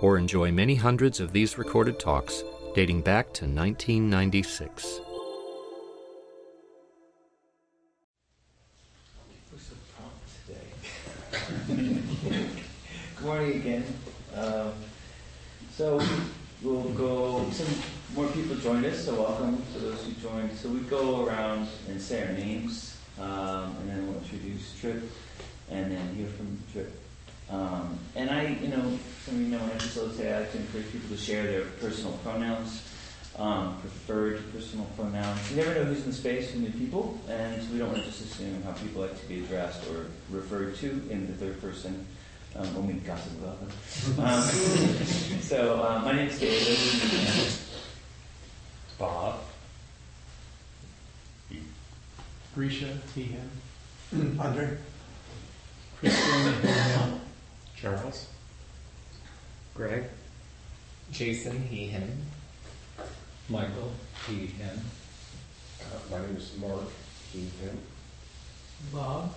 or enjoy many hundreds of these recorded talks dating back to 1996. Good morning again. Um, so we'll go. Some more people joined us, so welcome to those who joined. So we go around and say our names, um, and then we'll introduce Trip, and then hear from Trip. Um, and I, you know, some of you know, when I facilitate, I like to encourage people to share their personal pronouns, um, preferred personal pronouns. You never know who's in the space, who new people, and so we don't want to just assume how people like to be addressed or referred to in the third person um, when we gossip about them. Um, so uh, my name is David. Bob. Grisha, he, him. Andre. Kristen, him, Charles. Greg. Jason, he, him. Michael. He, him. Uh, my name is Mark, he, him. Bob.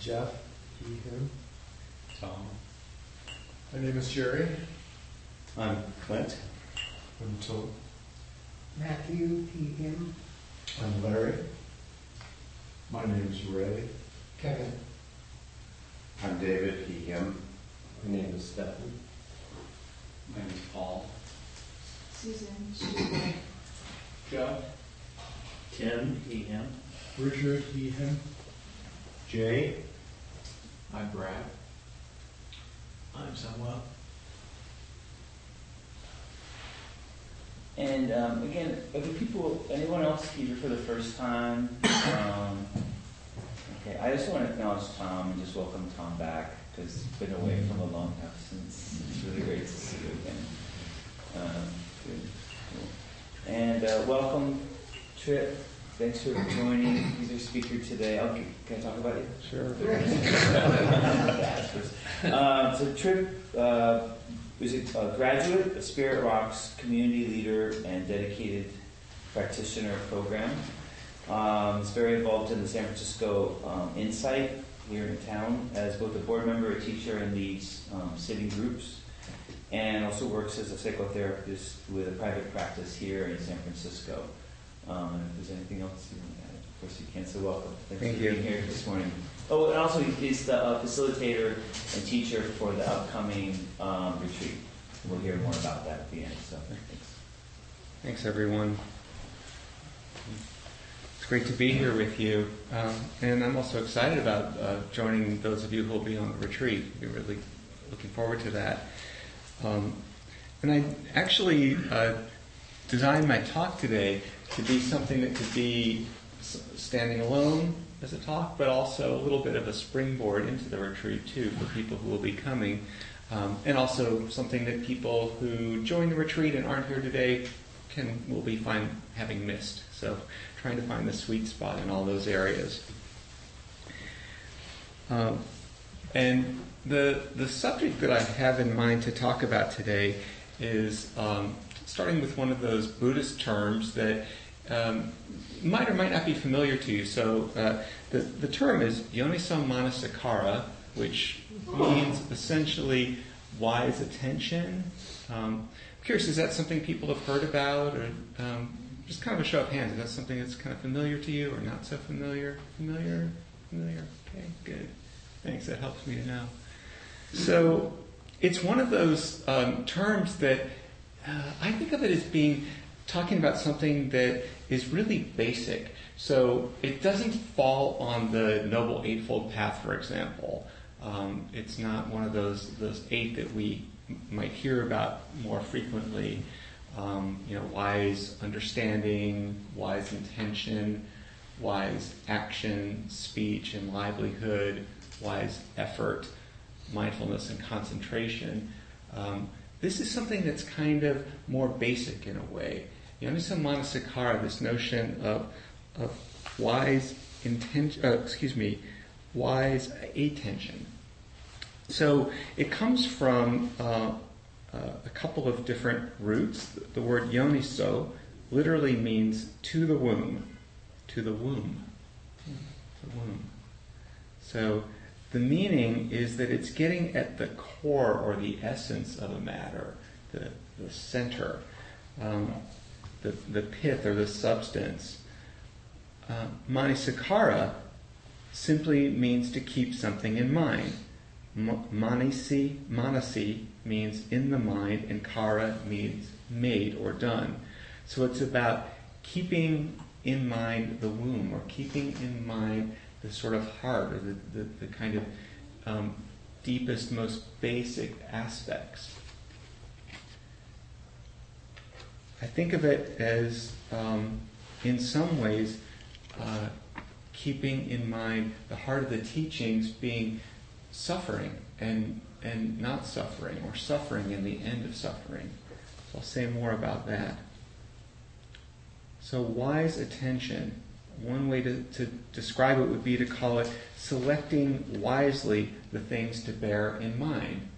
Jeff, he, him. Tom. My name is Jerry. I'm Clint. I'm Tom. Matthew, he, him. I'm Larry. My name is Ray. Kevin. I'm David, he, him. My name is Stephen. My name is Paul. Susan, she, Joe. Tim. He, him. Richard, he, him. Jay. I'm Brad. I'm Samuel. And um, again, are the people, anyone else here for the first time? Um, okay, I just want to acknowledge Tom and just welcome Tom back because he's been away from a long absence. It's really great to see you again. Um, good. Cool. And uh, welcome, Trip. Thanks for joining. He's our speaker today. Okay, can I talk about you? Sure. uh, so Trip uh, a, a graduate of Spirit Rock's community leader and dedicated practitioner program. Um, is very involved in the San Francisco um, Insight here in town as both a board member, a teacher, and leads um, sitting groups, and also works as a psychotherapist with a private practice here in San Francisco. Um, and if there's anything else you want to add, of course you can. So welcome. Thanks Thank for you. being here this morning. Oh, and also he's the uh, facilitator and teacher for the upcoming um, retreat. We'll hear more about that at the end. So thanks. Thanks, everyone. Great to be here with you. Um, and I'm also excited about uh, joining those of you who will be on the retreat. We're really looking forward to that. Um, and I actually uh, designed my talk today to be something that could be standing alone as a talk, but also a little bit of a springboard into the retreat, too, for people who will be coming. Um, and also something that people who join the retreat and aren't here today will be fine having missed. So trying to find the sweet spot in all those areas. Um, and the the subject that I have in mind to talk about today is um, starting with one of those Buddhist terms that um, might or might not be familiar to you. So uh, the the term is yoniso manasikara, which means essentially wise attention. Um, curious, is that something people have heard about, or um, just kind of a show of hands? Is that something that's kind of familiar to you, or not so familiar? Familiar? Familiar? Okay, good. Thanks. That helps me to know. So it's one of those um, terms that uh, I think of it as being talking about something that is really basic. So it doesn't fall on the Noble Eightfold Path, for example. Um, it's not one of those those eight that we might hear about more frequently. Um, you know, wise understanding, wise intention, wise action, speech, and livelihood, wise effort, mindfulness, and concentration. Um, this is something that's kind of more basic in a way. Yoniso Manasikara, this notion of, of wise intention, uh, excuse me, wise attention. So it comes from uh, uh, a couple of different roots. The, word yoniso literally means to the womb, to the womb, the womb. So the meaning is that it's getting at the core or the essence of a matter, the, the center, um, the, the pith or the substance. Uh, Manasikara simply means to keep something in mind. Manisi, manasi means in the mind, and kara means made or done. So it's about keeping in mind the womb, or keeping in mind the sort of heart, or the, the, the kind of um, deepest, most basic aspects. I think of it as, um, in some ways, uh, keeping in mind the heart of the teachings being suffering and, and not suffering, or suffering and the end of suffering. So I'll say more about that. So, wise attention, one way to, to describe it would be to call it selecting wisely the things to bear in mind.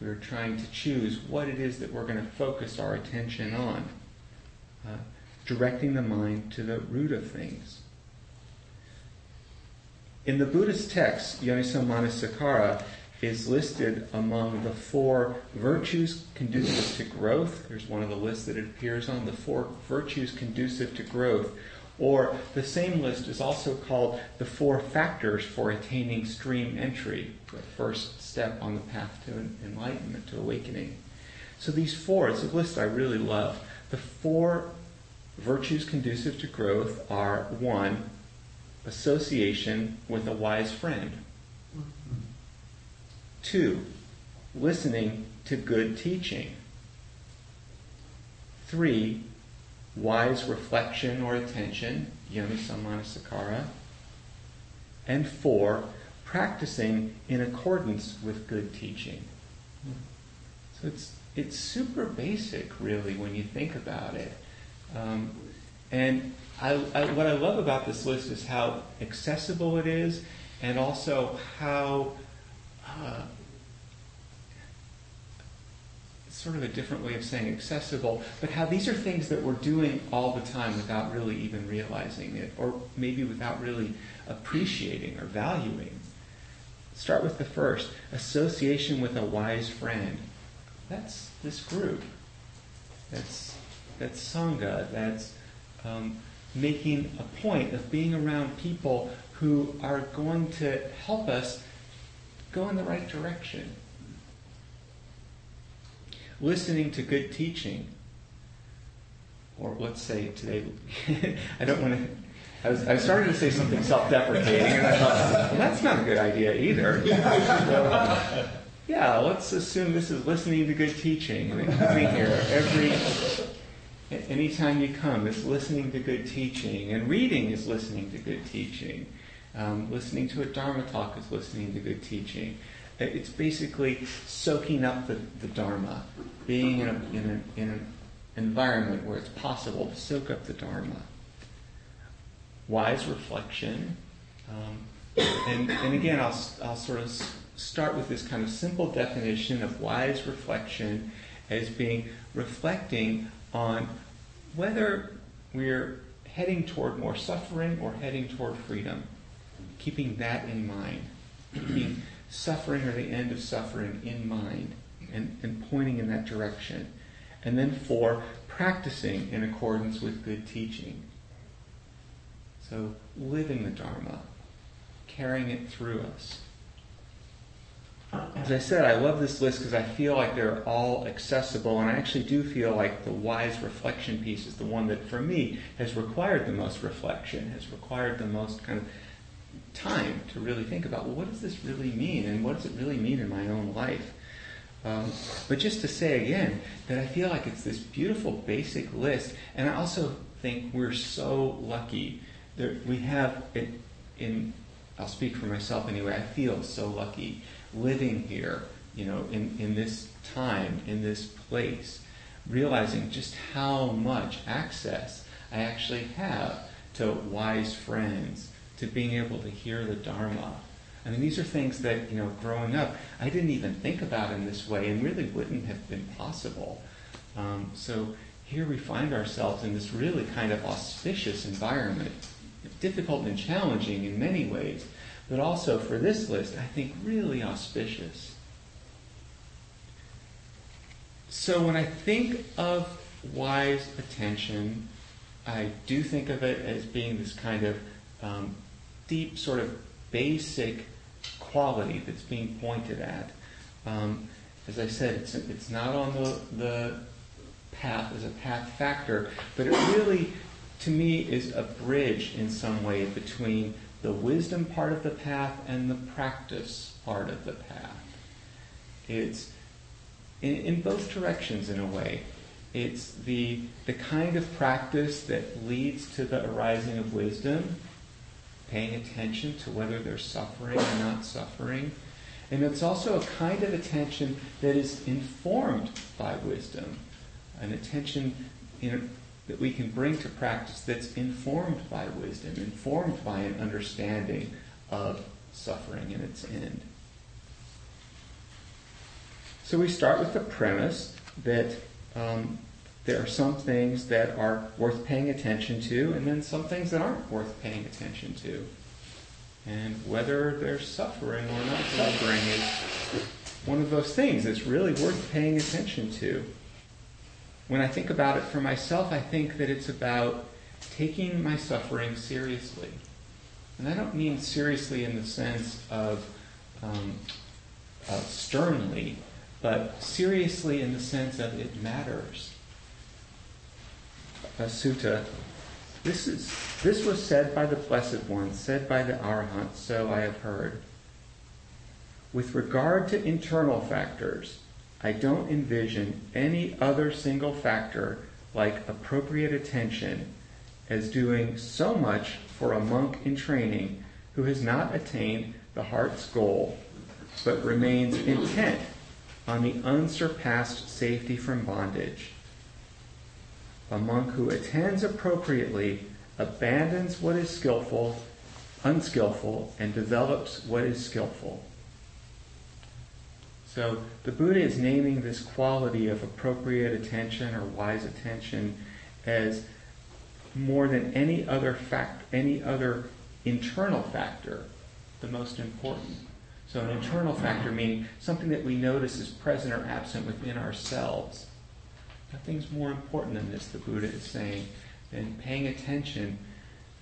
We're trying to choose what it is that we're going to focus our attention on, uh, directing the mind to the root of things. In the Buddhist text, Yoniso Manasikara is listed among the four virtues conducive to growth. There's one of the lists that it appears on, the four virtues conducive to growth. Or the same list is also called the four factors for attaining stream entry, the first step on the path to enlightenment, to awakening. So these four, it's a list I really love. The four virtues conducive to growth are one, association with a wise friend. Two, listening to good teaching. Three, wise reflection or attention, yoniso manasikara. And four, practicing in accordance with good teaching. So it's, it's super basic, really, when you think about it. Um, and what I love about this list is how accessible it is, and also how uh, sort of a different way of saying accessible, but how these are things that we're doing all the time without really even realizing it, or maybe without really appreciating or valuing. Start with the first association with a wise friend. That's this group. That's that's sangha. That's um, making a point of being around people who are going to help us go in the right direction. Listening to good teaching, or let's say today, I don't want to. I was, I started to say something self-deprecating, and I thought well, that's not a good idea either. So, yeah, let's assume this is listening to good teaching, and coming here every Anytime you come, it's listening to good teaching, and reading is listening to good teaching. Um, listening to a Dharma talk is listening to good teaching. It's basically soaking up the, the Dharma, being in, a, in, a, in an environment where it's possible to soak up the Dharma. Wise reflection. Um, and, and again, I'll, I'll sort of start with this kind of simple definition of wise reflection as being reflecting on whether we're heading toward more suffering or heading toward freedom. Keeping that in mind. Keeping suffering or the end of suffering in mind and, and pointing in that direction. And then four, practicing in accordance with good teaching. So living the Dharma, carrying it through us as I said, I love this list because I feel like they're all accessible, and I actually do feel like the wise reflection piece is the one that, for me, has required the most reflection, has required the most kind of time to really think about, well, what does this really mean, and what does it really mean in my own life? Um, but just to say again that I feel like it's this beautiful basic list, and I also think we're so lucky that we have it in. I'll speak for myself anyway. I feel so lucky living here, you know, in, in this time, in this place, realizing just how much access I actually have to wise friends, to being able to hear the Dharma. I mean, these are things that, you know, growing up, I didn't even think about in this way and really wouldn't have been possible. Um, so here we find ourselves in this really kind of auspicious environment, difficult and challenging in many ways, but also for this list, I think really auspicious. So when I think of wise attention, I do think of it as being this kind of um, deep, sort of basic quality that's being pointed at. Um, as I said, it's, it's not on the, the path as a path factor, but it really, to me, is a bridge in some way between the wisdom part of the path and the practice part of the path. It's in, in both directions in a way. It's the, the kind of practice that leads to the arising of wisdom, paying attention to whether they're suffering or not suffering. And it's also a kind of attention that is informed by wisdom, an attention know, that we can bring to practice that's informed by wisdom, informed by an understanding of suffering and its end. So we start with the premise that um, there are some things that are worth paying attention to, and then some things that aren't worth paying attention to. And whether they're suffering or not suffering is one of those things that's really worth paying attention to. When I think about it for myself, I think that it's about taking my suffering seriously. And I don't mean seriously in the sense of um, uh, sternly, but seriously in the sense of it matters. A sutta. This is this was said by the blessed one, said by the arahant. So I have heard. With regard to internal factors, I don't envision any other single factor like appropriate attention as doing so much for a monk in training who has not attained the heart's goal, but remains intent on the unsurpassed safety from bondage. A monk who attends appropriately abandons what is skillful, unskillful, and develops what is skillful. So the Buddha is naming this quality of appropriate attention or wise attention as more than any other fact, any other internal factor, the most important. So an internal factor meaning something that we notice is present or absent within ourselves. Nothing's more important than this, the Buddha is saying, than paying attention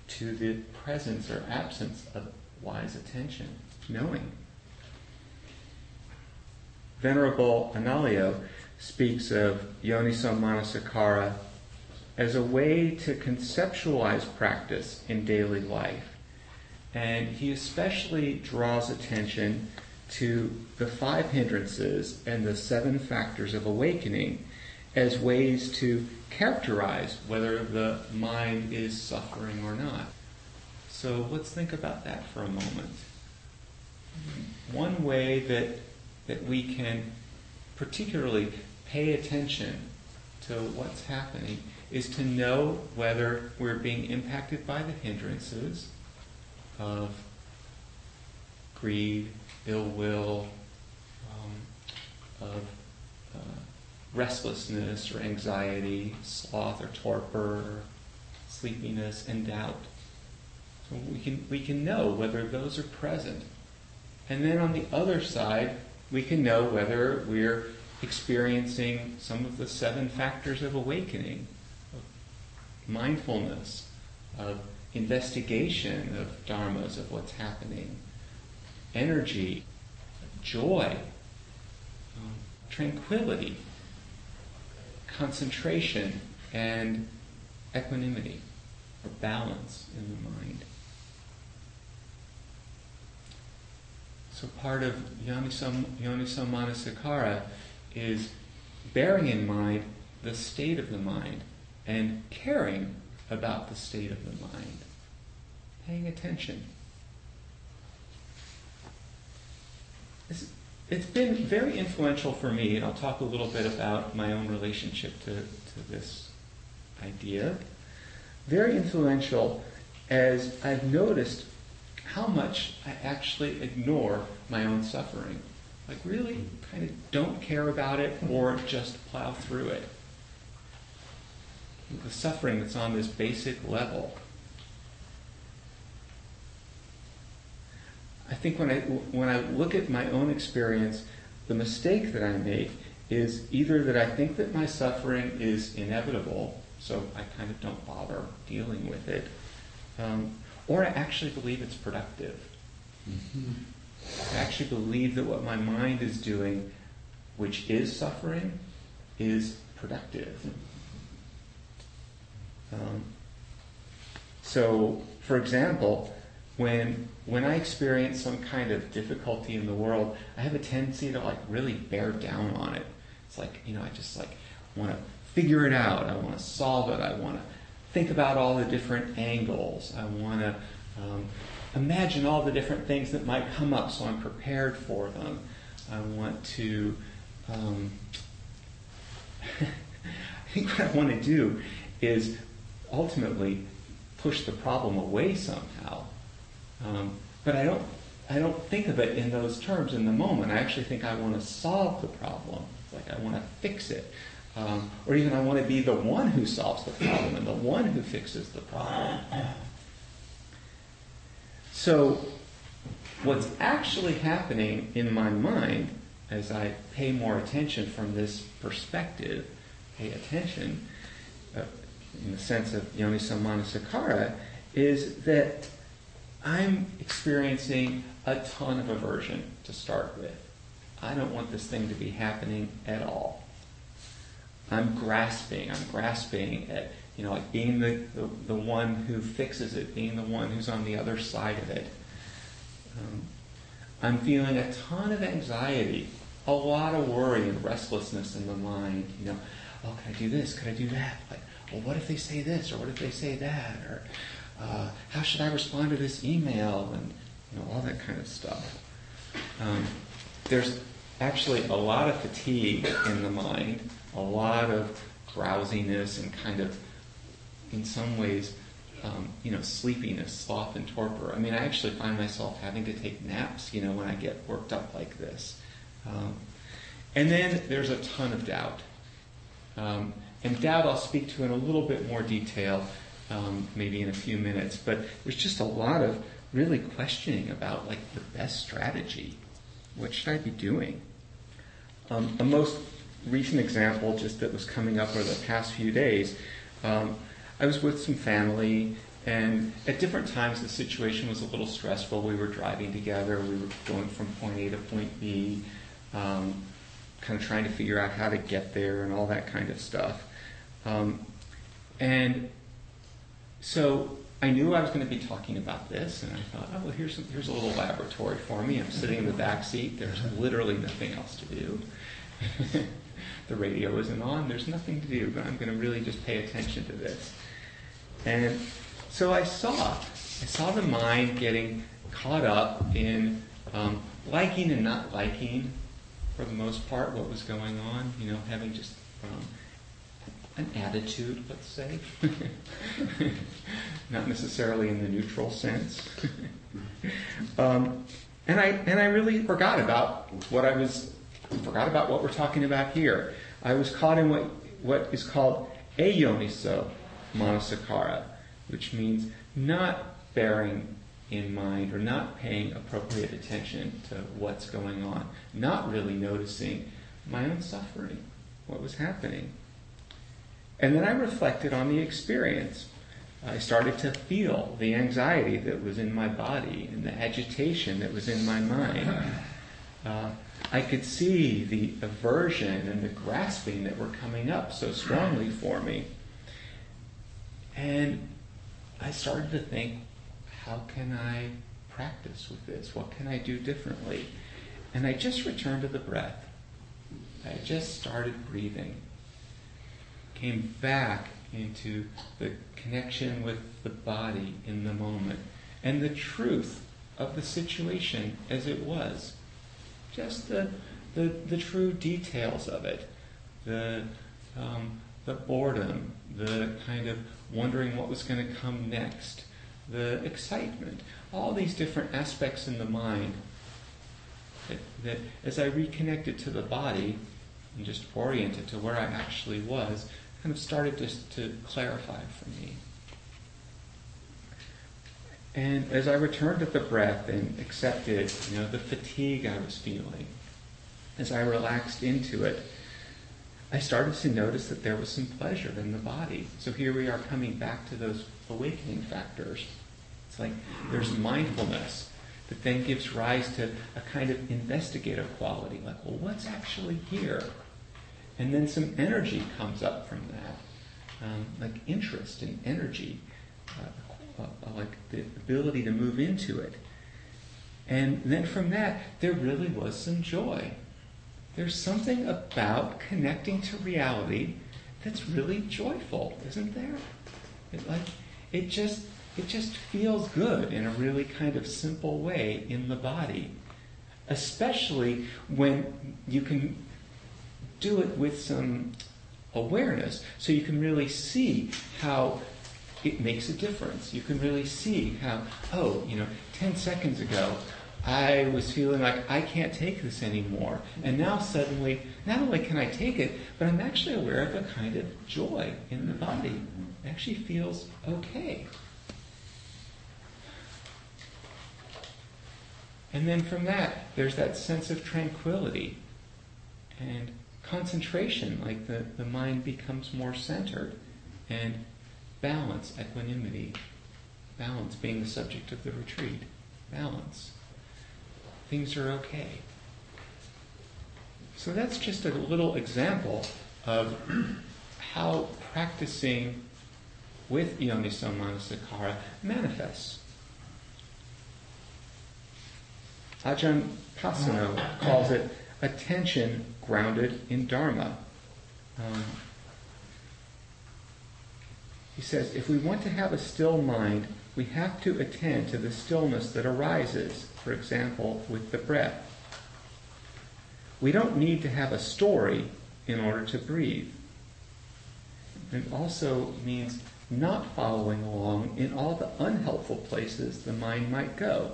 to the presence or absence of wise attention, knowing. Venerable Analayo speaks of yoniso manasikara as a way to conceptualize practice in daily life. And he especially draws attention to the five hindrances and the seven factors of awakening as ways to characterize whether the mind is suffering or not. So let's think about that for a moment. One way that, that we can particularly pay attention to what's happening is to know whether we're being impacted by the hindrances of greed, ill will, um, of uh, restlessness or anxiety, sloth or torpor, sleepiness, and doubt. So we can, we can know whether those are present. And then on the other side, we can know whether we're experiencing some of the seven factors of awakening, of mindfulness, of investigation of dharmas, of what's happening, energy, joy, um, tranquility, concentration, and equanimity, or balance in the mind. So part of yoniso, manasikara is bearing in mind the state of the mind and caring about the state of the mind, paying attention. This, it's been very influential for me, and I'll talk a little bit about my own relationship to, to this idea. Very influential as I've noticed how much I actually ignore my own suffering. Like, really kind of don't care about it or just plow through it. The suffering that's on this basic level. I think when I, when I look at my own experience, the mistake that I make is either that I think that my suffering is inevitable, so I kind of don't bother dealing with it, um, or I actually believe it's productive. Mm-hmm. I actually believe that what my mind is doing, which is suffering, is productive. Um, so, for example, when when I experience some kind of difficulty in the world, I have a tendency to like really bear down on it. It's like you know, I just like want to figure it out. I want to solve it. I want to think about all the different angles. I want to um, imagine all the different things that might come up so I'm prepared for them. I want to. Um, I think what I want to do is ultimately push the problem away somehow. Um, but I don't, I don't think of it in those terms in the moment. I actually think I want to solve the problem. Like I want to fix it. Um, or even I want to be the one who solves the problem and the one who fixes the problem. So, what's actually happening in my mind as I pay more attention from this perspective, pay attention uh, in the sense of Yoniso Manasikara, is that I'm experiencing a ton of aversion to start with. I don't want this thing to be happening at all. I'm grasping, I'm grasping at, you know, like being the, the, the one who fixes it, being the one who's on the other side of it. Um, I'm feeling a ton of anxiety, a lot of worry and restlessness in the mind. You know, oh, can I do this? Could I do that? Like, well, what if they say this or what if they say that? Or uh, how should I respond to this email? And you know, all that kind of stuff. Um, there's actually a lot of fatigue in the mind, a lot of drowsiness and kind of, in some ways, um, you know, sleepiness, sloth, and torpor. I mean, I actually find myself having to take naps, you know, when I get worked up like this. Um, and then there's a ton of doubt. Um, and doubt I'll speak to in a little bit more detail, um, maybe in a few minutes. But there's just a lot of really questioning about like the best strategy. What should I be doing? Um, a most recent example, just that was coming up over the past few days, um, I was with some family, and at different times the situation was a little stressful. We were driving together, we were going from point A to point B, um, kind of trying to figure out how to get there and all that kind of stuff. Um, and so I knew I was going to be talking about this, and I thought, oh, well, here's, some, here's a little laboratory for me. I'm sitting in the back seat. There's literally nothing else to do. the radio isn't on. There's nothing to do, but I'm going to really just pay attention to this. And so I saw, I saw the mind getting caught up in um, liking and not liking, for the most part, what was going on. You know, having just um, an attitude, let's say. Not necessarily in the neutral sense. um, and I and I really forgot about what I was forgot about what we're talking about here. I was caught in what what is called ayoniso manasikara, which means not bearing in mind or not paying appropriate attention to what's going on, not really noticing my own suffering, what was happening. And then I reflected on the experience. I started to feel the anxiety that was in my body and the agitation that was in my mind. Uh, I could see the aversion and the grasping that were coming up so strongly for me. And I started to think, how can I practice with this? What can I do differently? And I just returned to the breath. I just started breathing came back into the connection with the body in the moment and the truth of the situation as it was. Just the, the, the true details of it. The, um, the boredom, the kind of wondering what was going to come next, the excitement, all these different aspects in the mind that, that as I reconnected to the body and just oriented to where I actually was, kind of started just to clarify for me. And as I returned to the breath and accepted, you know, the fatigue I was feeling, as I relaxed into it, I started to notice that there was some pleasure in the body. So here we are coming back to those awakening factors. It's like there's mindfulness that then gives rise to a kind of investigative quality, like, well, what's actually here? And then some energy comes up from that, um, like interest and energy, uh, the ability to move into it. And then from that, there really was some joy. There's something about connecting to reality that's really joyful, isn't there? It like it just it just feels good in a really kind of simple way in the body. Especially when you can do it with some awareness so you can really see how it makes a difference. You can really see how, oh, you know, 10 seconds ago I was feeling like I can't take this anymore. And now suddenly, not only can I take it, but I'm actually aware of a kind of joy in the body. It actually feels okay. And then from that, there's that sense of tranquility and concentration, like the, the mind becomes more centered, and balance, equanimity. Balance being the subject of the retreat. Balance. Things are okay. So that's just a little example of how practicing with Yoniso Manasikara manifests. Ajahn Pasanno calls it attention grounded in Dharma. Um, he says, if we want to have a still mind, we have to attend to the stillness that arises, for example, with the breath. We don't need to have a story in order to breathe. It also means not following along in all the unhelpful places the mind might go.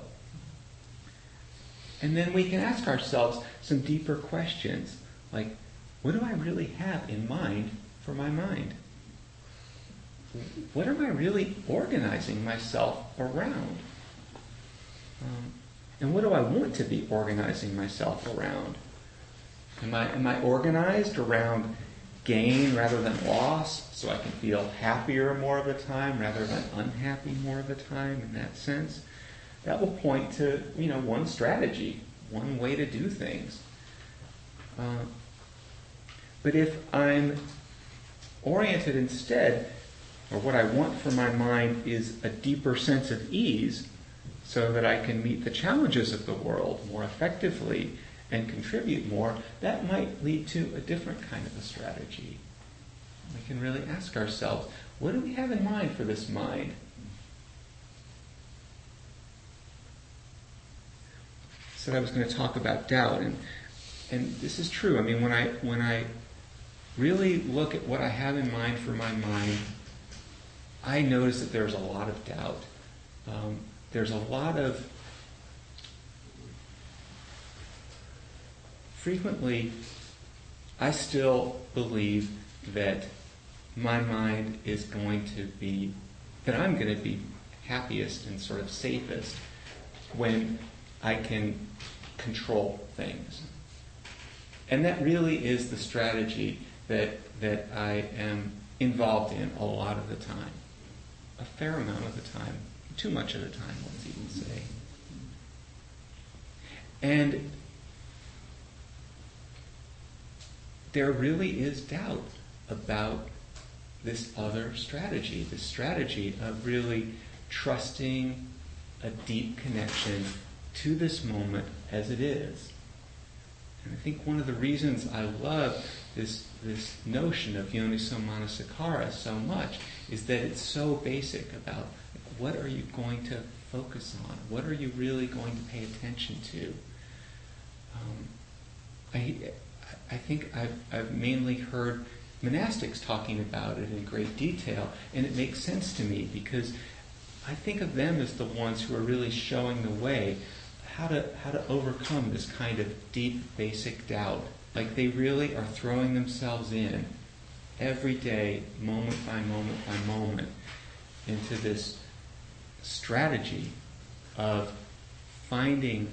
And then we can ask ourselves some deeper questions like, what do I really have in mind for my mind? What am I really organizing myself around? Um, and what do I want to be organizing myself around? Am I, am I organized around gain rather than loss so I can feel happier more of the time rather than unhappy more of the time in that sense? that will point to you know one strategy, one way to do things. Uh, but if I'm oriented instead, or what I want for my mind is a deeper sense of ease, so that I can meet the challenges of the world more effectively and contribute more, that might lead to a different kind of a strategy. We can really ask ourselves, what do we have in mind for this mind? said I was going to talk about doubt, and and this is true. I mean, when I when I really look at what I have in mind for my mind, I notice that there's a lot of doubt. Um, there's a lot of frequently. I still believe that my mind is going to be that I'm going to be happiest and sort of safest when I can control things. And that really is the strategy that, that I am involved in a lot of the time. A fair amount of the time. Too much of the time, let's even say. And there really is doubt about this other strategy, this strategy of really trusting a deep connection to this moment as it is. And I think one of the reasons I love this, this notion of yoniso manasikara so much is that it's so basic about what are you going to focus on? What are you really going to pay attention to? Um, I, I think I've, I've mainly heard monastics talking about it in great detail, and it makes sense to me because I think of them as the ones who are really showing the way how to how to overcome this kind of deep basic doubt. Like they really are throwing themselves in every day, moment by moment by moment, into this strategy of finding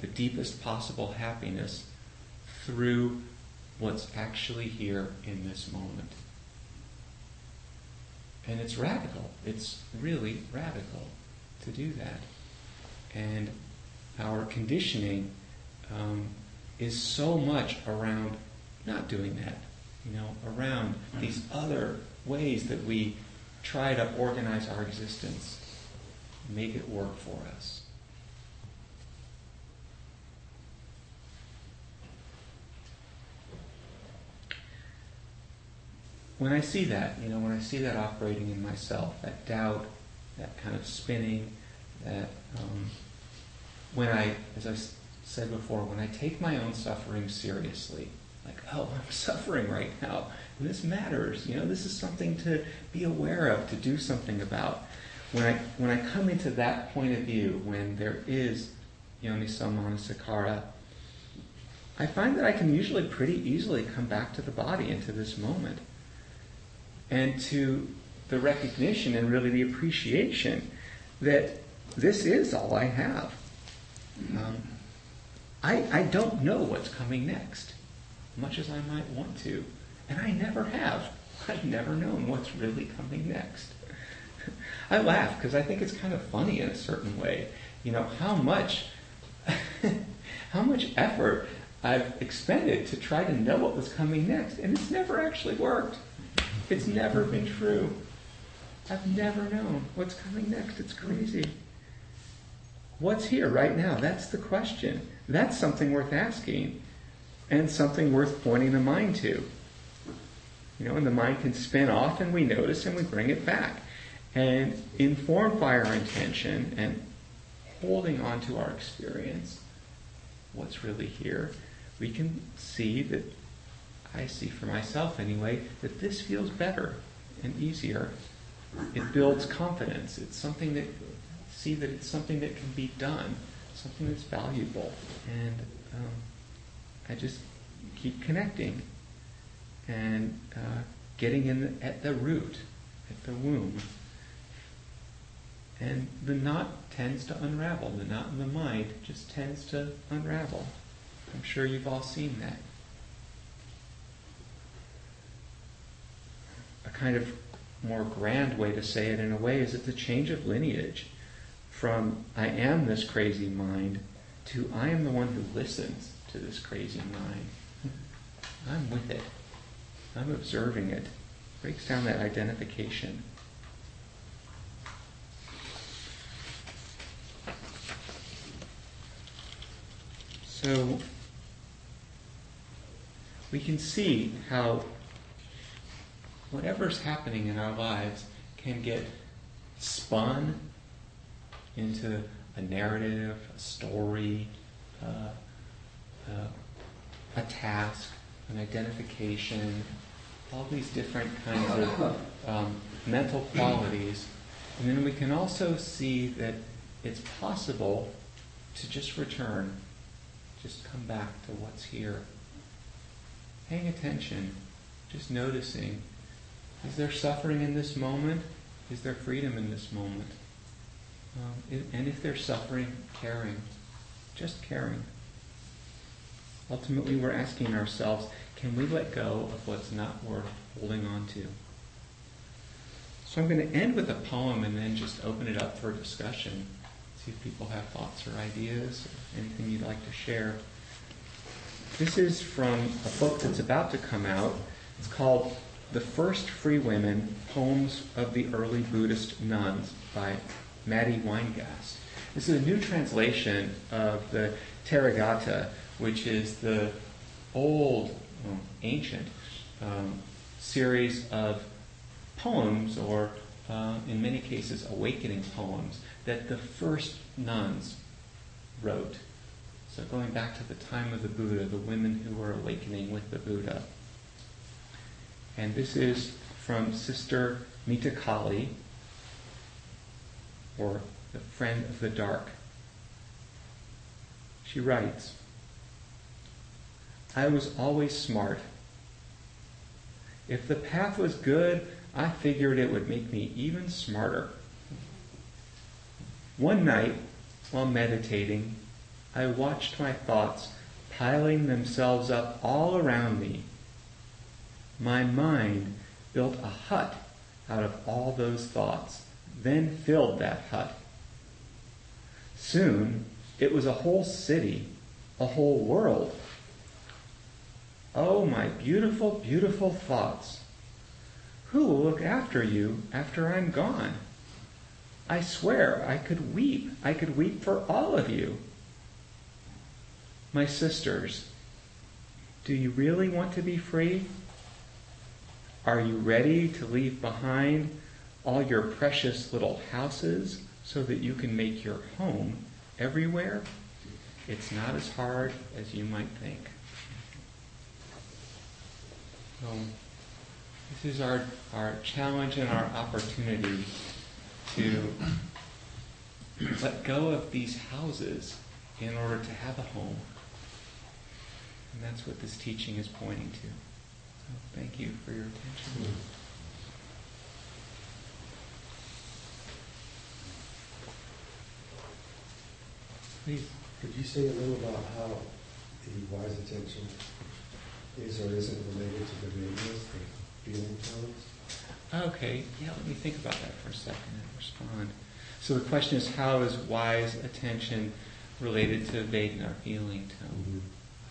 the deepest possible happiness through what's actually here in this moment. And it's radical. It's really radical to do that. And our conditioning um, is so much around not doing that, you know, around these other ways that we try to organize our existence, make it work for us. When I see that, you know, when I see that operating in myself, that doubt, that kind of spinning, that um, when I, as I said before, when I take my own suffering seriously, like, oh, I'm suffering right now, and this matters, you know, this is something to be aware of, to do something about. When I, when I come into that point of view, when there is yoniso I find that I can usually pretty easily come back to the body, into this moment, and to the recognition and really the appreciation that this is all I have. Um, I, don't know what's coming next, much as I might want to. And I never have. I've never known what's really coming next. I laugh because I think it's kind of funny in a certain way. You know, how much how much effort I've expended to try to know what was coming next, and it's never actually worked. It's never been true. I've never known what's coming next. It's crazy. What's here right now? That's the question. That's something worth asking and something worth pointing the mind to. You know, and the mind can spin off and we notice and we bring it back. And informed by our intention and holding on to our experience, what's really here, we can see that, I see for myself anyway, that this feels better and easier. It builds confidence. It's something that see that it's something that can be done, something that's valuable. And um, I just keep connecting and uh, getting in the, at the root, at the womb. And the knot tends to unravel. The knot in the mind just tends to unravel. I'm sure you've all seen that. A kind of more grand way to say it in a way is it's a change of lineage from I am this crazy mind to I am the one who listens to this crazy mind. I'm with it. I'm observing it. Breaks down that identification. So we can see how whatever's happening in our lives can get spun into a narrative, a story, uh, uh, a task, an identification, all these different kinds of um, mental qualities. And then we can also see that it's possible to just return, just come back to what's here. Paying attention, just noticing. Is there suffering in this moment? Is there freedom in this moment? Um, and if they're suffering, caring, just caring. Ultimately, we're asking ourselves, can we let go of what's not worth holding on to? So I'm going to end with a poem and then just open it up for discussion. See if people have thoughts or ideas or anything you'd like to share. This is from a book that's about to come out. It's called The First Free Women Poems of the Early Buddhist Nuns by Matty Weingast. This is a new translation of the Therigatha, which is the old, ancient um, series of poems, or uh, in many cases, awakening poems, that the first nuns wrote. So going back to the time of the Buddha, the women who were awakening with the Buddha. And this is from Sister Mitakali, or the friend of the dark. She writes, I was always smart. If the path was good, I figured it would make me even smarter. One night, while meditating, I watched my thoughts piling themselves up all around me. My mind built a hut out of all those thoughts, then filled that hut. Soon, it was a whole city, a whole world. Oh, my beautiful, beautiful thoughts. Who will look after you after I'm gone? I swear I could weep. I could weep for all of you. My sisters, do you really want to be free? Are you ready to leave behind all your precious little houses so that you can make your home everywhere? It's not as hard as you might think. So, this is our, our challenge and our opportunity to let go of these houses in order to have a home. And that's what this teaching is pointing to. So thank you for your attention. Please. Could you say a little about how the wise attention is or isn't related to the radius, the feeling tones? Okay, yeah, let me think about that for a second and respond. So the question is how is wise attention related to Vedana, or feeling tone? Mm-hmm.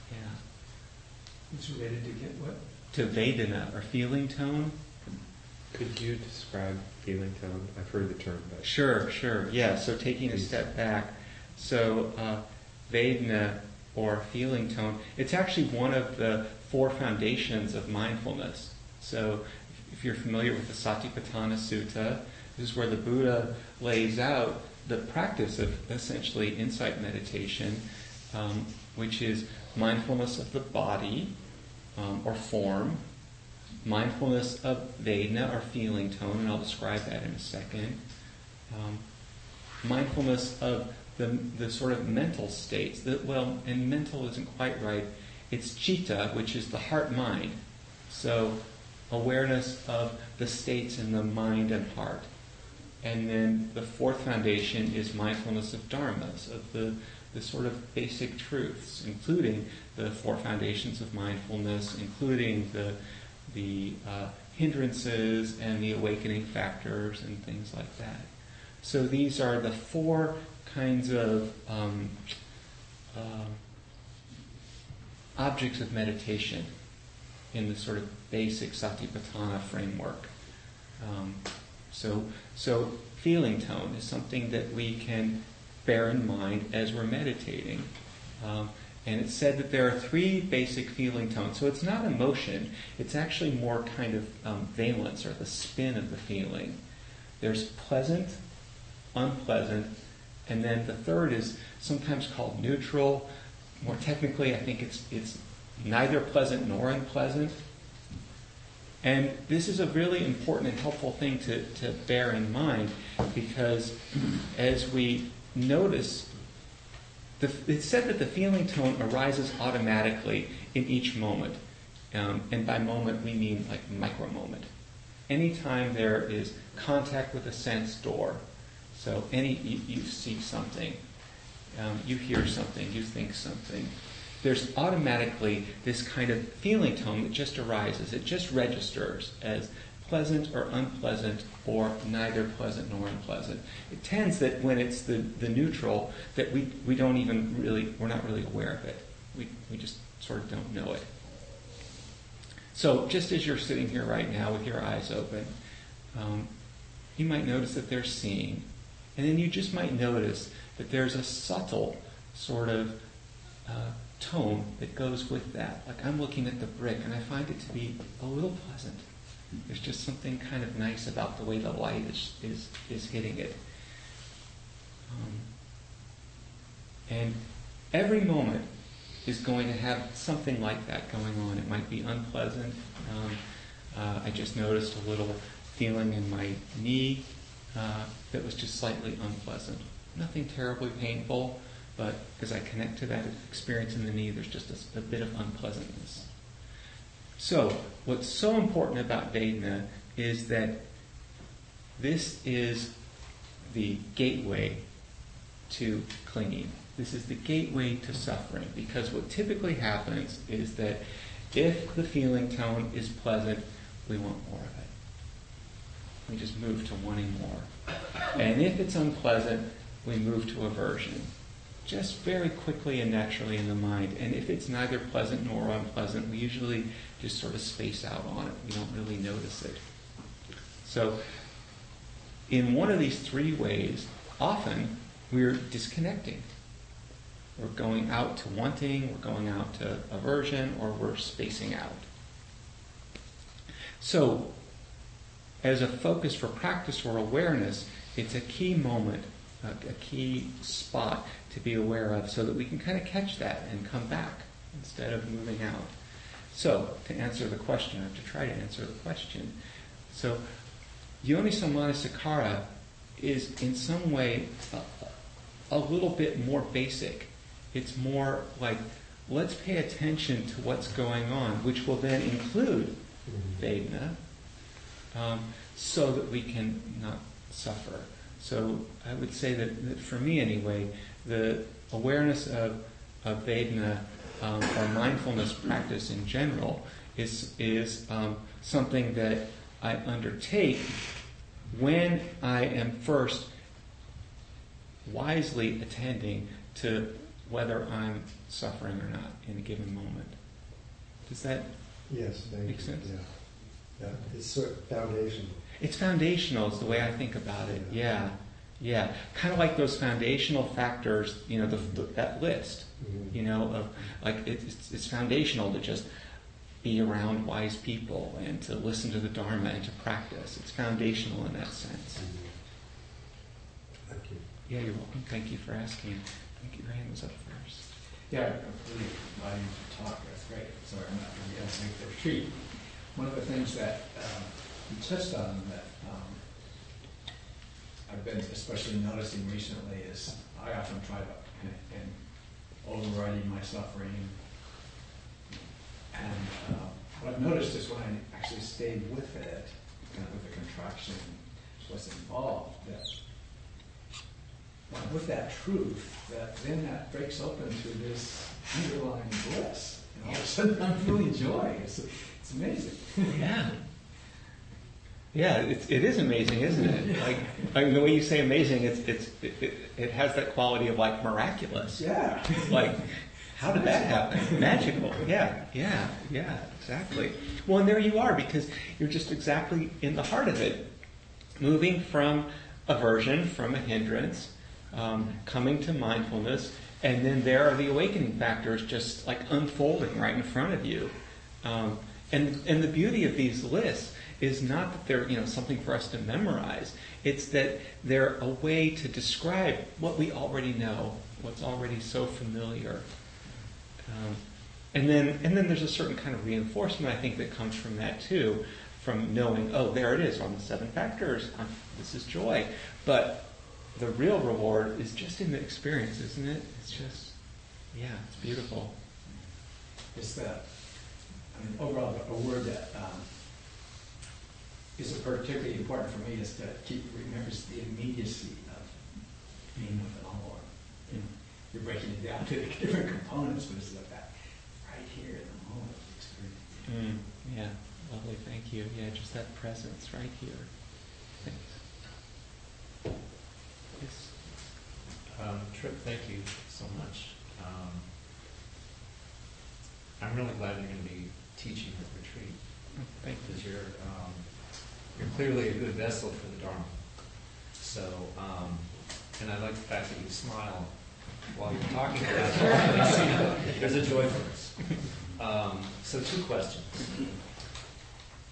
Yeah. It's related to get what? To Vedana, or feeling tone? Could you describe feeling tone? I've heard the term, but Sure, sure. Yeah, so taking a step back. So uh, Vedana, or feeling tone, it's actually one of the four foundations of mindfulness. So if you're familiar with the Satipatthana Sutta, this is where the Buddha lays out the practice of essentially insight meditation, um, which is mindfulness of the body um, or form, mindfulness of Vedana or feeling tone, and I'll describe that in a second. Um, mindfulness of the, the sort of mental states. That, well, and mental isn't quite right. It's chitta, which is the heart mind. So, awareness of the states in the mind and heart. And then the fourth foundation is mindfulness of dharmas, of the, the sort of basic truths, including the four foundations of mindfulness, including the, the uh, hindrances and the awakening factors and things like that. So these are the four kinds of um, uh, objects of meditation in the sort of basic Satipatthana framework. Um, so, so feeling tone is something that we can bear in mind as we're meditating. Um, and it's said that there are three basic feeling tones. So it's not emotion, it's actually more kind of um, valence or the spin of the feeling. There's pleasant, unpleasant, and then the third is sometimes called neutral. More technically, I think it's, it's neither pleasant nor unpleasant. And this is a really important and helpful thing to, to bear in mind because as we notice, the, it's said that the feeling tone arises automatically in each moment. Um, and by moment, we mean like micro moment. Anytime there is contact with a sense door, so any you, you see something, um, you hear something, you think something, there's automatically this kind of feeling tone that just arises. It just registers as pleasant or unpleasant or neither pleasant nor unpleasant. It tends that when it's the, the neutral that we, we don't even really, we're not really aware of it. We, we just sort of don't know it. So just as you're sitting here right now with your eyes open, um, you might notice that they're seeing. And then you just might notice that there's a subtle sort of uh, tone that goes with that. Like I'm looking at the brick and I find it to be a little pleasant. There's just something kind of nice about the way the light is, is, is hitting it. Um, and every moment is going to have something like that going on. It might be unpleasant. Um, uh, I just noticed a little feeling in my knee uh, that was just slightly unpleasant. Nothing terribly painful, but as I connect to that experience in the knee, there's just a, a bit of unpleasantness. So, what's so important about Vedana is that this is the gateway to clinging. This is the gateway to suffering because what typically happens is that if the feeling tone is pleasant, we want more of it. We just move to wanting more. And if it's unpleasant, we move to aversion. Just very quickly and naturally in the mind. And if it's neither pleasant nor unpleasant, we usually just sort of space out on it. We don't really notice it. So, in one of these three ways, often we're disconnecting. We're going out to wanting, we're going out to aversion, or we're spacing out. So, as a focus for practice or awareness, it's a key moment, a, a key spot to be aware of so that we can kind of catch that and come back instead of moving out. So, to answer the question, or to try to answer the question, so Yoniso Manasikara is in some way a, a little bit more basic. It's more like, let's pay attention to what's going on, which will then include mm-hmm. Vedana, um, so that we can not suffer. So I would say that, that for me anyway, the awareness of, of Vedana um, or mindfulness practice in general is, is um, something that I undertake when I am first wisely attending to whether I'm suffering or not in a given moment. Does that Yes, you. sense. Yeah. Yeah, it's sort of foundational. It's foundational is the way I think about it. Yeah, yeah. Kind of like those foundational factors, you know, the, the, that list, Mhm. you know, of like it, it's, it's foundational to just be around wise people and to listen to the Dharma and to practice. It's foundational in that sense. Thank you. Yeah, you're welcome. Thank you for asking. I think your hand was up first. Yeah, I really value your talk, that's great. Sorry, I'm not going to be able to make the retreat. One of the things that um, you touched on that um, I've been especially noticing recently is I often try to, in overriding my suffering, and uh, what I've noticed is when I actually stayed with it, kind of with the contraction, what's involved, that with that truth, that then that breaks open to this underlying bliss, and all of a sudden I'm feeling joy. It's, it's amazing. Yeah. Yeah, it's, it is amazing, isn't it? Like, I mean, the way you say amazing, it's, it's, it, it, it has that quality of like miraculous. Yeah. Like, how did that happen? Magical. Yeah, yeah, yeah, exactly. Well, and there you are because you're just exactly in the heart of it, moving from aversion, from a hindrance, um, coming to mindfulness, and then there are the awakening factors just like unfolding right in front of you. Um, and the beauty of these lists is not that they're you know something for us to memorize. It's that they're a way to describe what we already know, what's already so familiar. Um, and then and then there's a certain kind of reinforcement I think that comes from that too, from knowing oh there it is on the seven factors. I'm, this is joy, but the real reward is just in the experience, isn't it? It's just yeah, it's beautiful. It's that, I mean, overall, a word that um, is particularly important for me is to keep, remembers the immediacy of being with it all. You know, You're breaking it down to the different components, but it's like that right here in the moment of the experience. Mm, yeah, lovely. Thank you. Yeah, just that presence right here. Thanks. Yes. Um, Trip, thank you so much. Um, I'm really glad you're going to be teaching at retreat Thank you. because you're um, you're clearly a good vessel for the Dharma. So, um, and I like the fact that you smile while you're talking about it. There's a joyfulness. Um, so, two questions.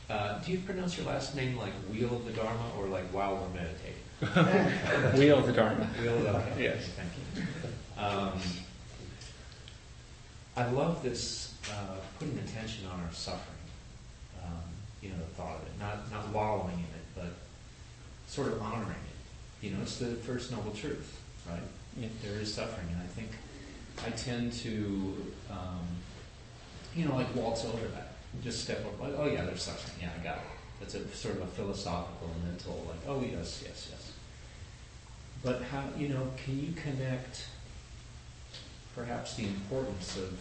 Uh, do you pronounce your last name like Wheel of the Dharma or like while we're meditating? Wheel of the Dharma. Wheel of the Dharma. Yes. Thank you. I love this uh, putting attention on our suffering. Um, you know, the thought of it, not not wallowing in it, but sort of honoring it. You know, it's the first noble truth, right? Yeah. There is suffering, and I think I tend to, um, you know, like waltz over that. Just step over, like, oh yeah, there's suffering. Yeah, I got it. That's a sort of a philosophical, mental, like, oh yes, yes, yes. But how, you know, can you connect perhaps the importance of,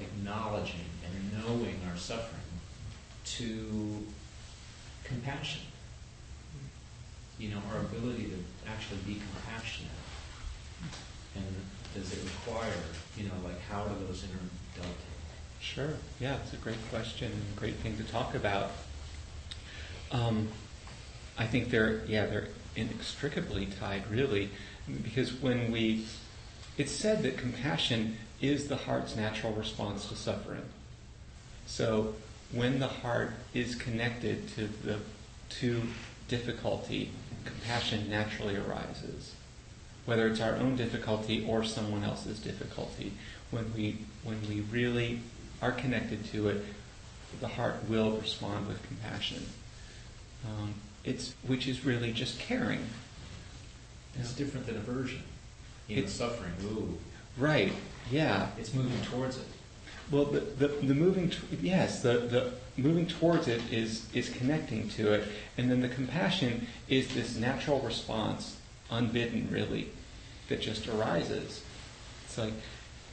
acknowledging and knowing our suffering to compassion? You know, our ability to actually be compassionate. And does it require, you know, like how do those interdovetail? Sure. Yeah, it's a great question great thing to talk about. Um, I think they're yeah they're inextricably tied really because when we it's said that compassion is the heart's natural response to suffering. So when the heart is connected to the to difficulty, compassion naturally arises. Whether it's our own difficulty or someone else's difficulty, when we when we really are connected to it, the heart will respond with compassion. Um, it's which is really just caring. It's different than aversion. It's- suffering, ooh, Right. Yeah. it's moving towards it. Well, the, the, the moving, t- yes, the, the moving towards it is, is connecting to it. And then the compassion is this natural response, unbidden really, that just arises. It's like,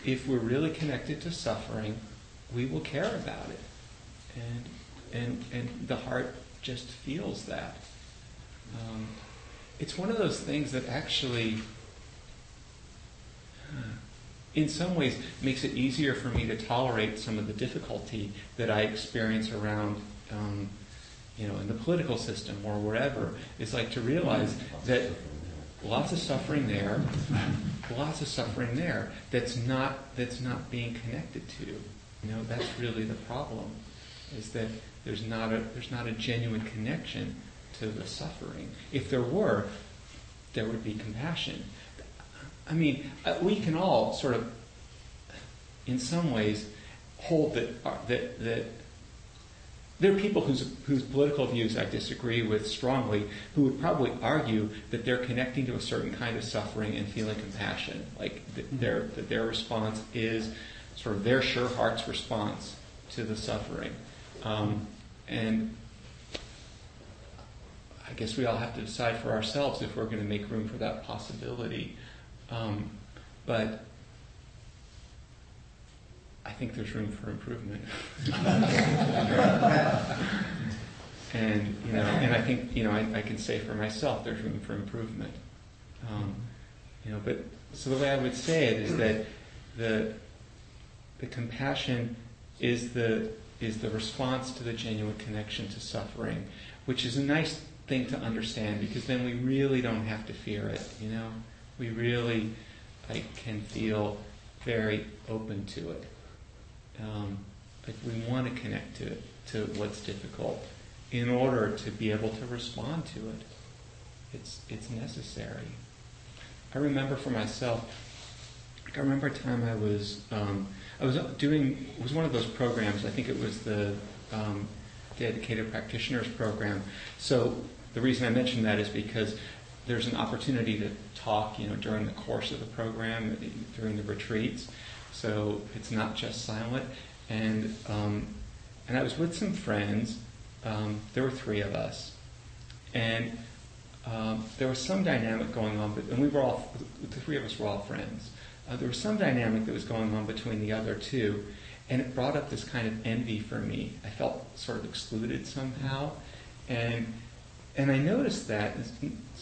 if we're really connected to suffering, we will care about it. And, and, and the heart just feels that. Um, it's one of those things that actually, in some ways, makes it easier for me to tolerate some of the difficulty that I experience around, um, you know, in the political system or wherever. It's like to realize that lots of suffering there, lots of suffering there that's not that's not being connected to. You know, that's really the problem, is that there's not a there's not a genuine connection to the suffering. If there were, there would be compassion. I mean, uh, we can all sort of, in some ways, hold that uh, that that there are people whose whose political views I disagree with strongly, who would probably argue that they're connecting to a certain kind of suffering and feeling compassion, like that their that their response is sort of their sure heart's response to the suffering, um, and I guess we all have to decide for ourselves if we're going to make room for that possibility. Um, but I think there's room for improvement. and you know, and I think you know, I, I, can say for myself, there's room for improvement. Um, you know, but so the way I would say it is that the the compassion is the is the response to the genuine connection to suffering, which is a nice thing to understand because then we really don't have to fear it. You know, we really like can feel very open to it. Um, like we want to connect to it, to what's difficult in order to be able to respond to it. It's it's necessary. I remember for myself. I remember a time I was um, I was doing it was one of those programs. I think it was the um, dedicated practitioners program. So the reason I mention that is because there's an opportunity to talk, you know, during the course of the program, during the retreats. So it's not just silent. And um, and I was with some friends. Um, there were three of us, and um, there was some dynamic going on. But, and we were all the three of us were all friends. Uh, there was some dynamic that was going on between the other two, and it brought up this kind of envy for me. I felt sort of excluded somehow, and and I noticed that.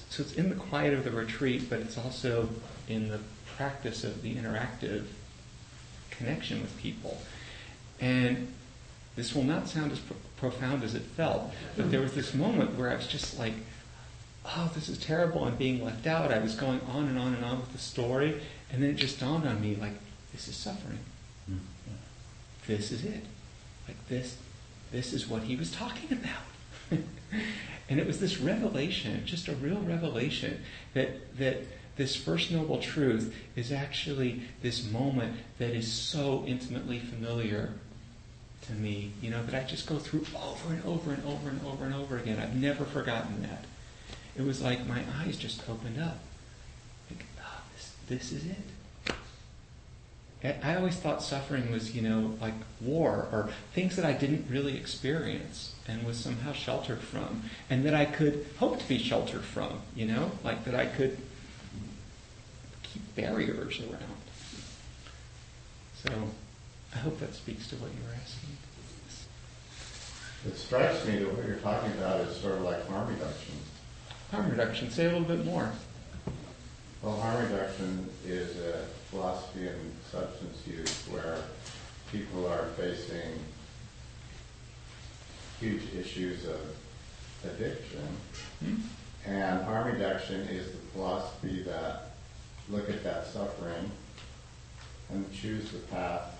So it's in the quiet of the retreat, but it's also in the practice of the interactive connection with people. And this will not sound as pro- profound as it felt, but there was this moment where I was just like, oh, this is terrible. I'm being left out. I was going on and on and on with the story, and then it just dawned on me like, this is suffering. This is it. Like this, this is what he was talking about. and it was this revelation, just a real revelation, that that this first noble truth is actually this moment that is so intimately familiar to me, you know, that I just go through over and over and over and over and over again. I've never forgotten that. It was like my eyes just opened up. Like, oh, this, this is it. I- always thought suffering was, you know, like war or things that I didn't really experience and was somehow sheltered from, and that I could hope to be sheltered from, you know, like that I could keep barriers around. So I hope that speaks to what you were asking. It strikes me that what you're talking about is sort of like harm reduction. Harm reduction, say a little bit more. Well, harm reduction is a philosophy in substance use where people are facing huge issues of addiction. Hmm? And harm reduction is the philosophy that look at that suffering and choose the path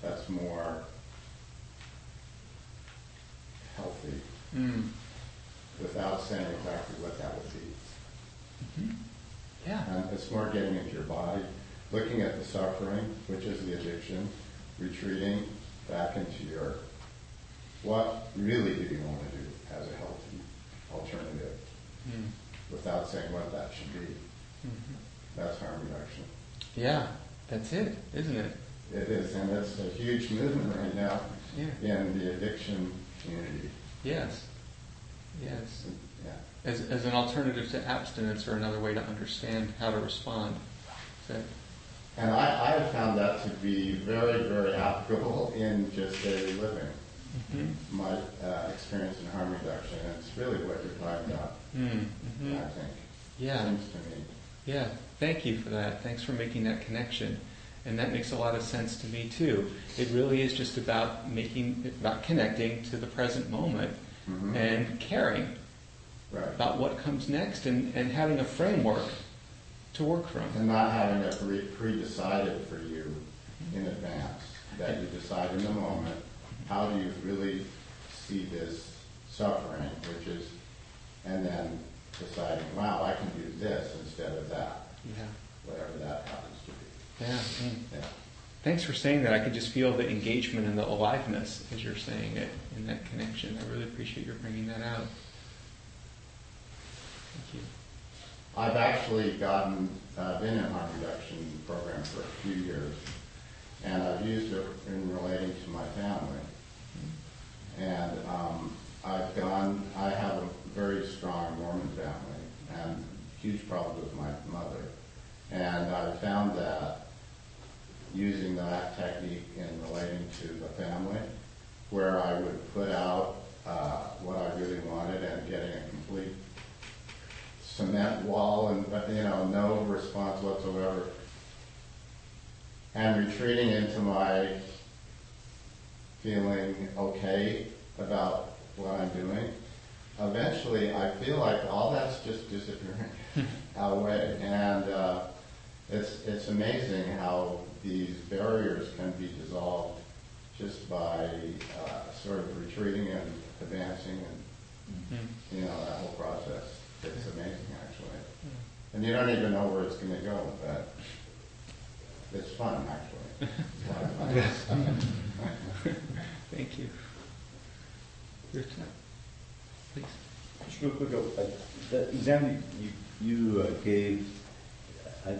that's more healthy Mm. without saying exactly what that would be. Mhm. Yeah. And it's more getting into your body, looking at the suffering, which is the addiction, retreating back into your, what really do you want to do as a healthy alternative, Mm. without saying what that should be. Mhm. That's harm reduction. Yeah, that's it, isn't it? It is, and it's a huge movement right now Yeah. in the addiction community. Yes. Yes. Yeah. As, as an alternative to abstinence or another way to understand how to respond. So, And I, I have found that to be very, very applicable in just daily living. mhm. My uh, experience in harm reduction, and it's really what you're talking about, Mm, mhm. I think. Yeah. Seems to me. Yeah, thank you for that. Thanks for making that connection. And that makes a lot of sense to me too. It really is just about making, about connecting to the present moment Mhm. and caring Right. about what comes next and, and having a framework to work from. And not having it pre- pre-decided for you in advance, that you decide in the moment, how do you really see this suffering, which is, and then deciding, wow, I can do this instead of that, Yeah. whatever that happens to be. Yeah. Yeah. Thanks for saying that. I could just feel the engagement and the aliveness as you're saying it in that connection. I really appreciate your bringing that out. Thank you. I've actually gotten, uh, been in harm reduction program for a few years, and I've used it in relating to my family. And um, I've gone, I have a very strong Mormon family and huge problems with my mother. And I found that using that technique in relating to the family, where I would put out uh, what I really wanted and getting a complete cement wall and, you know, no response whatsoever. And retreating into my feeling okay about what I'm doing, eventually I feel like all that's just disappearing away. And uh, it's, it's amazing how these barriers can be dissolved just by uh, sort of retreating and advancing and, Mm. you know, that whole process. It's amazing, actually. And you don't even know where it's going to go, but it's fun, actually. It's a lot of fun. Thank you. Your turn. Please. Just real quick, uh, that example you, you uh, gave, I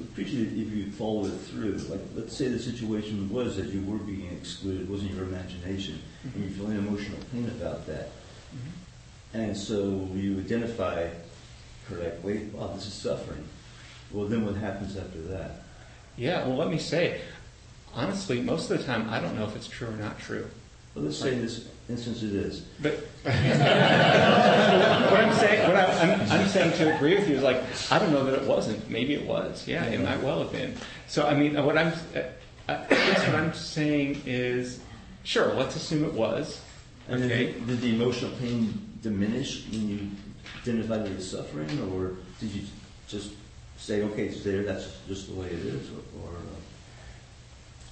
appreciate it if you follow it through. Like, let's say the situation was that you were being excluded, it wasn't your imagination, and you're feeling emotional pain about that. And so you identify correctly, wow, this is suffering. Well, then what happens after that? Yeah, well, let me say, honestly, most of the time, I don't know if it's true or not true. Well, let's say in this instance it is. But what I'm saying, what I, I'm, I'm saying to agree with you is like, I don't know that it wasn't. Maybe it was. Yeah, it might well have been. So, I mean, what I'm, uh, I guess what I'm saying is, sure, let's assume it was. And Okay. did, did the emotional pain diminish when you identified as suffering, or did you just say, okay, it's there, that's just the way it is, or? or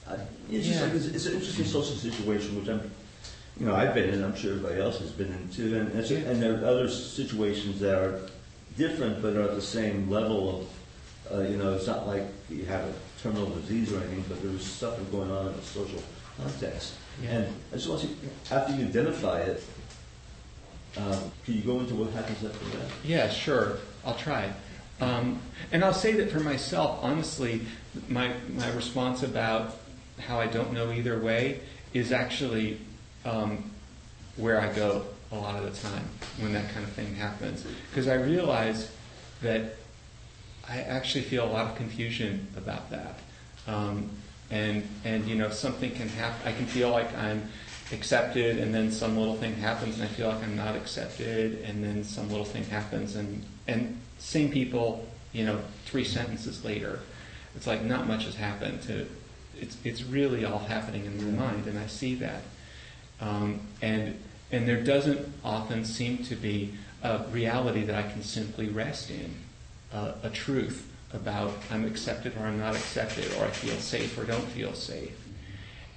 uh, it's just Yeah. like it's, it's an interesting social situation, which I'm, you know, I've been in. I'm sure everybody else has been in too, and and there are other situations that are different, but are at the same level of, uh, you know, it's not like you have a terminal disease or anything, but there's stuff going on in a social context. And I just want you, after you identify it, um, can you go into what happens after that? Yeah, sure. I'll try. Um, and I'll say that for myself, honestly, my, my response about how I don't know either way is actually um, where I go a lot of the time when that kind of thing happens. Because I realize that I actually feel a lot of confusion about that. Um, and, and, you know, something can happen. I can feel like I'm accepted, and then some little thing happens, and I feel like I'm not accepted, and then some little thing happens, and, and same people, you know, three sentences later. It's like not much has happened. To, it's, it's really all happening in my mind, and I see that. Um, and, and there doesn't often seem to be a reality that I can simply rest in, uh, a truth about I'm accepted or I'm not accepted, or I feel safe or don't feel safe.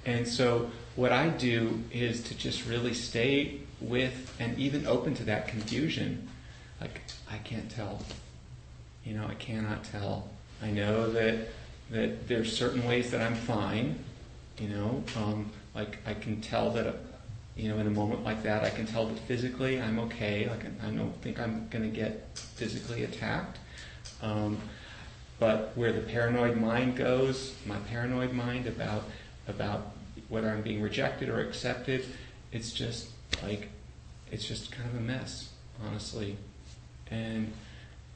And so what I do is to just really stay with and even open to that confusion. Like, I can't tell. You know, I cannot tell. I know that that there's certain ways that I'm fine. You know, um, like I can tell that, you know, in a moment like that, I can tell that physically I'm okay. Like I don't think I'm going to get physically attacked. Um, but where the paranoid mind goes, my paranoid mind about about whether I'm being rejected or accepted, it's just like it's just kind of a mess, honestly. And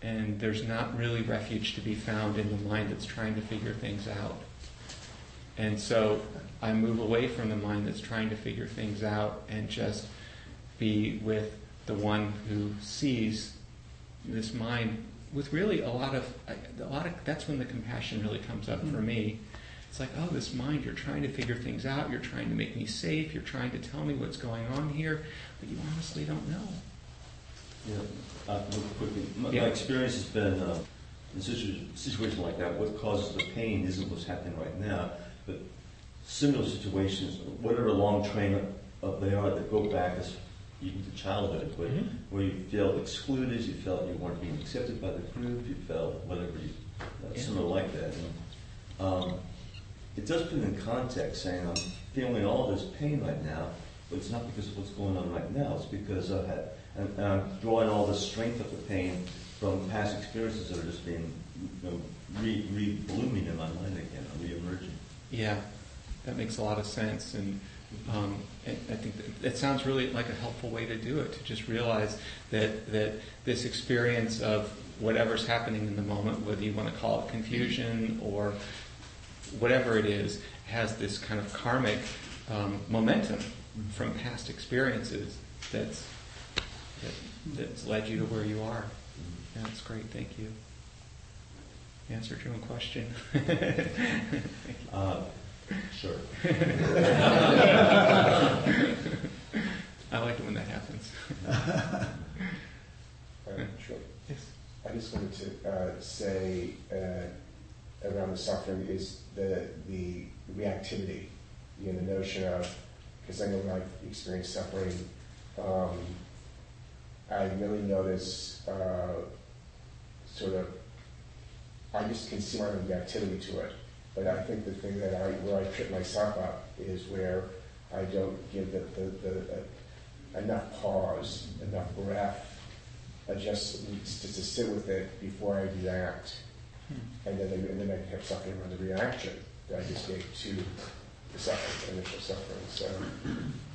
and there's not really refuge to be found in the mind that's trying to figure things out. And so I move away from the mind that's trying to figure things out and just be with the one who sees this mind with really a lot of a lot of that's when the compassion really comes up for mm. me. It's like, oh, this mind, you're trying to figure things out, you're trying to make me safe, you're trying to tell me what's going on here, but you honestly don't know. Yeah, uh, quickly, my, Yeah. my experience has been uh, in situ- situations like that. What causes the pain isn't what's happening right now, but similar situations, whatever long train of they are that go back as even to childhood, but Mhm. where you felt excluded, you felt you weren't being accepted by the group, you felt whatever, you, uh, Yeah. similar like that. And, um, it does put it in context, saying I'm feeling all this pain right now, but it's not because of what's going on right now. It's because I've had, and, and I'm drawing all the strength of the pain from past experiences that are just being, you know, re, re-blooming in my mind again, re-emerging. Yeah, that makes a lot of sense, and um, I think that it sounds really like a helpful way to do it. To just realize that that this experience of whatever's happening in the moment, whether you want to call it confusion or whatever it is, has this kind of karmic um, momentum from past experiences that's that, that's led you to where you are. Yeah, that's great. Thank you. Answered your own question. Uh, sure. I like it when that happens. Sure. Yes. I just wanted to uh, say uh, around the suffering is the the reactivity, you know, the notion of, because I know when I've experienced suffering, um, I really notice uh, sort of, I just can see my reactivity to it. But I think the thing that I, where I trip myself up is where I don't give the, the, the uh, enough pause, enough breath, I just to, to sit with it before I react, and then and then I kept suffering from the reaction that I just gave to the suffering, initial suffering. So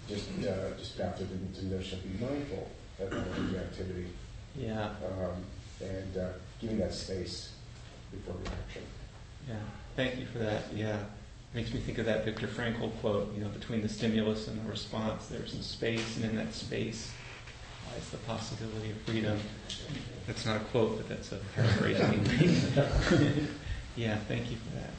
just uh, just back to the, the notion of being mindful of my own reactivity Yeah, um, and uh, giving that space before reaction. yeah. Thank you for that. Yeah. Makes me think of that Viktor Frankl quote, you know, between the stimulus and the response, there's a space, and in that space lies the possibility of freedom. That's not a quote, but that's a paraphrasing. yeah, thank you for that.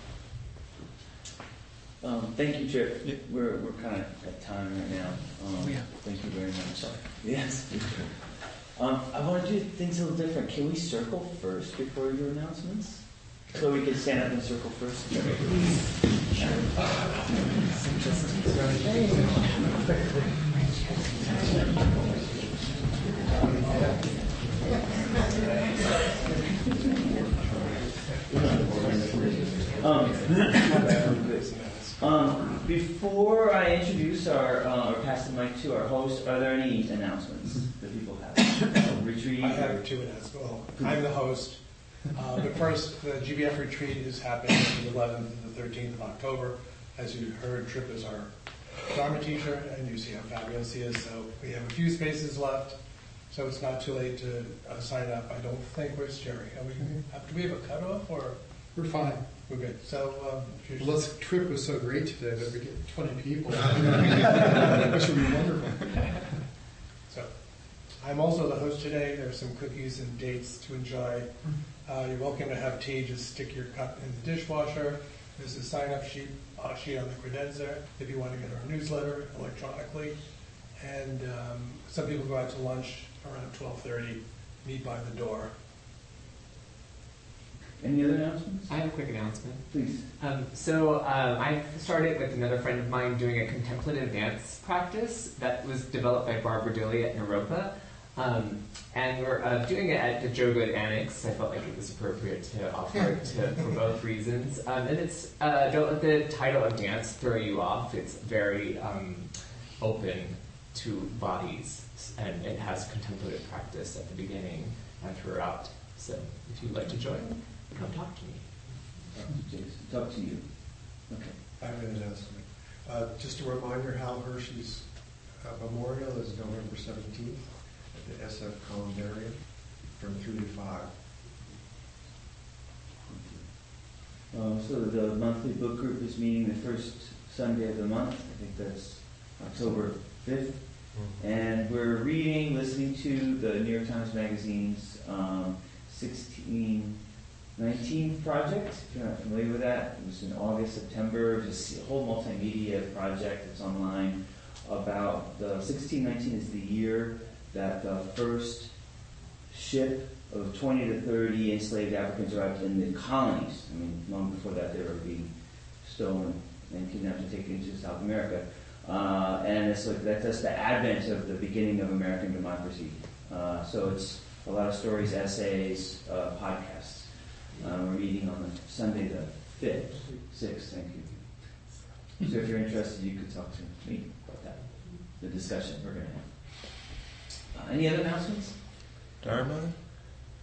Um, thank you, Chair. Yeah. We're, we're kind of at time right now. Um, Oh, yeah. Thank you very much. Yes. Um, I want to do things a little different. Can we circle first before your announcements? So we can stand up and circle first? Um, um, before I introduce our, uh, or pass the mic to our host, are there any announcements that people have? Retreat? I have two announcements. Well, I'm the host. Uh, but first, the GBF retreat is happening on the 11th and the 13th of October. As you heard, Trip is our Dharma teacher, and you see how fabulous he is. So we have a few spaces left so it's not too late to uh, sign up. I don't think, where's Jerry? Are we, do we have a cutoff, or? We're fine. We're good. So, um, if you're- Well, this trip was so great today that we get 20 people. Which would be wonderful. So, I'm also the host today. There are some cookies and dates to enjoy. Uh, you're welcome to have tea. Just stick your cup in the dishwasher. There's a sign-up sheet, uh, sheet on the credenza if you want to get our newsletter electronically. And um, some people go out to lunch around 12:30. Meet by the door. Any other announcements? I have a quick announcement. Please. Um, so um, I started with another friend of mine doing a contemplative dance practice that was developed by Barbara Dilley at Naropa. Um, and we're uh, doing it at the Joe Goode Annex. I felt like it was appropriate to offer it to, for both reasons. Um, and it's uh, don't let the title of dance throw you off. It's very um, open to bodies, and it has contemplative practice at the beginning and throughout. So if you'd like to join, come talk to me. Talk to you. Okay. I have an announcement. Uh, Just a reminder, Hal Hershey's uh, memorial is November 17th at the SF Columbarium from 3 to 5. Uh, so the monthly book group is meeting the first Sunday of the month. I think that's October 5th. And we're reading, listening to the New York Times Magazine's um, 1619 project. If you're not familiar with that, it was in August, September, just a whole multimedia project that's online about the 1619 is the year that the first ship of 20 to 30 enslaved Africans arrived in the colonies. I mean, long before that, they were being stolen and kidnapped and taken to South America. Uh, and it's like that, that's the advent of the beginning of American democracy. Uh, so it's a lot of stories, essays, uh, podcasts. Uh, we're meeting on the Sunday the 5th, 6th, thank you. So if you're interested, you could talk to me about that, the discussion we're going to have. Uh, any other announcements? Dharma?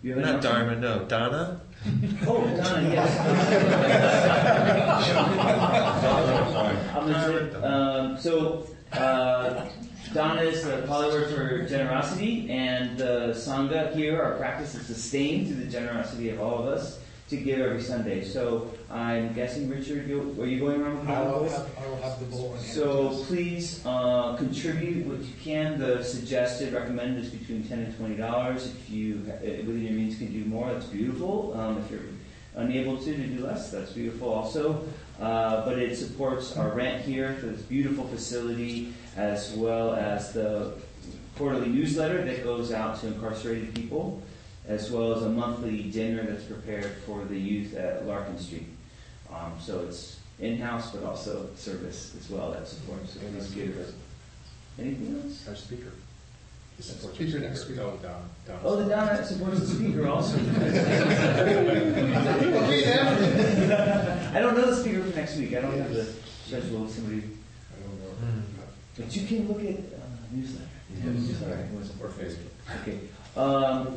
You have Not announcement? Dharma, no. Dana? Oh, Dana, yes. I'm um, so, uh, Dana is the Pali word for generosity, and the Sangha here, our practice is sustained through the generosity of all of us to give every Sunday. So I'm guessing, Richard, you, are you going around with the I will bowls? have, I will have the bowl. So please uh, contribute what you can. The suggested recommended is between ten and twenty dollars. If you uh, within your means can do more, that's beautiful. Um, if you're unable to, to do less, that's beautiful also. Uh, but it supports our rent here for this beautiful facility, as well as the quarterly newsletter that goes out to incarcerated people, as well as a monthly dinner that's prepared for the youth at Larkin Street. Um, so it's in-house, but also service as well that supports. So please give us. Anything else? Our speaker. He supports Speaker our next week. Oh, Don. Don. Oh, the Dana supports the speaker also. I don't know the speaker for next week. I don't have the schedule of somebody. I don't know. But you can look at uh, newsletter. Yes. Sorry. Or Facebook. Okay. Um,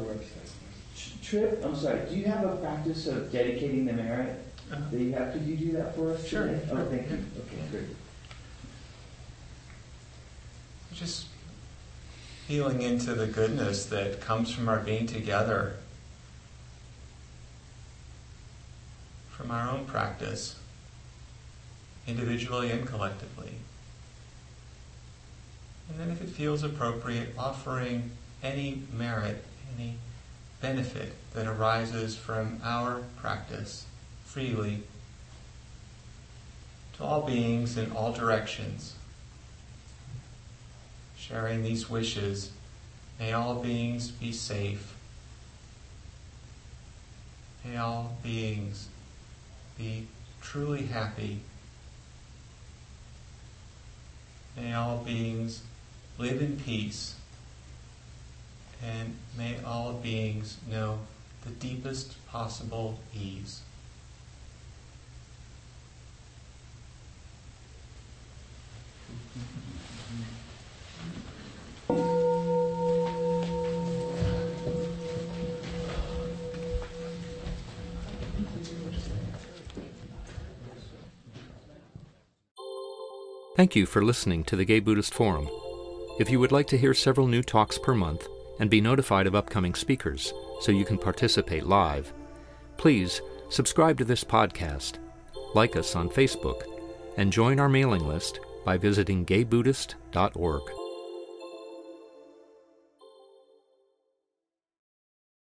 Trip, I'm sorry. Do you have a practice of dedicating the merit that you have? Could you do that for us? Sure, today? Oh, sure, thank you. Okay, great. Just feeling into the goodness that comes from our being together, from our own practice, individually and collectively. And then, if it feels appropriate, offering any merit, any benefit that arises from our practice freely to all beings in all directions sharing these wishes. May all beings be safe. May all beings be truly happy. May all beings live in peace and may all beings know the deepest possible ease. Thank you for listening to the Gay Buddhist Forum. If you would like to hear several new talks per month, and be notified of upcoming speakers so you can participate live, please subscribe to this podcast, like us on Facebook, and join our mailing list by visiting gaybuddhist.org.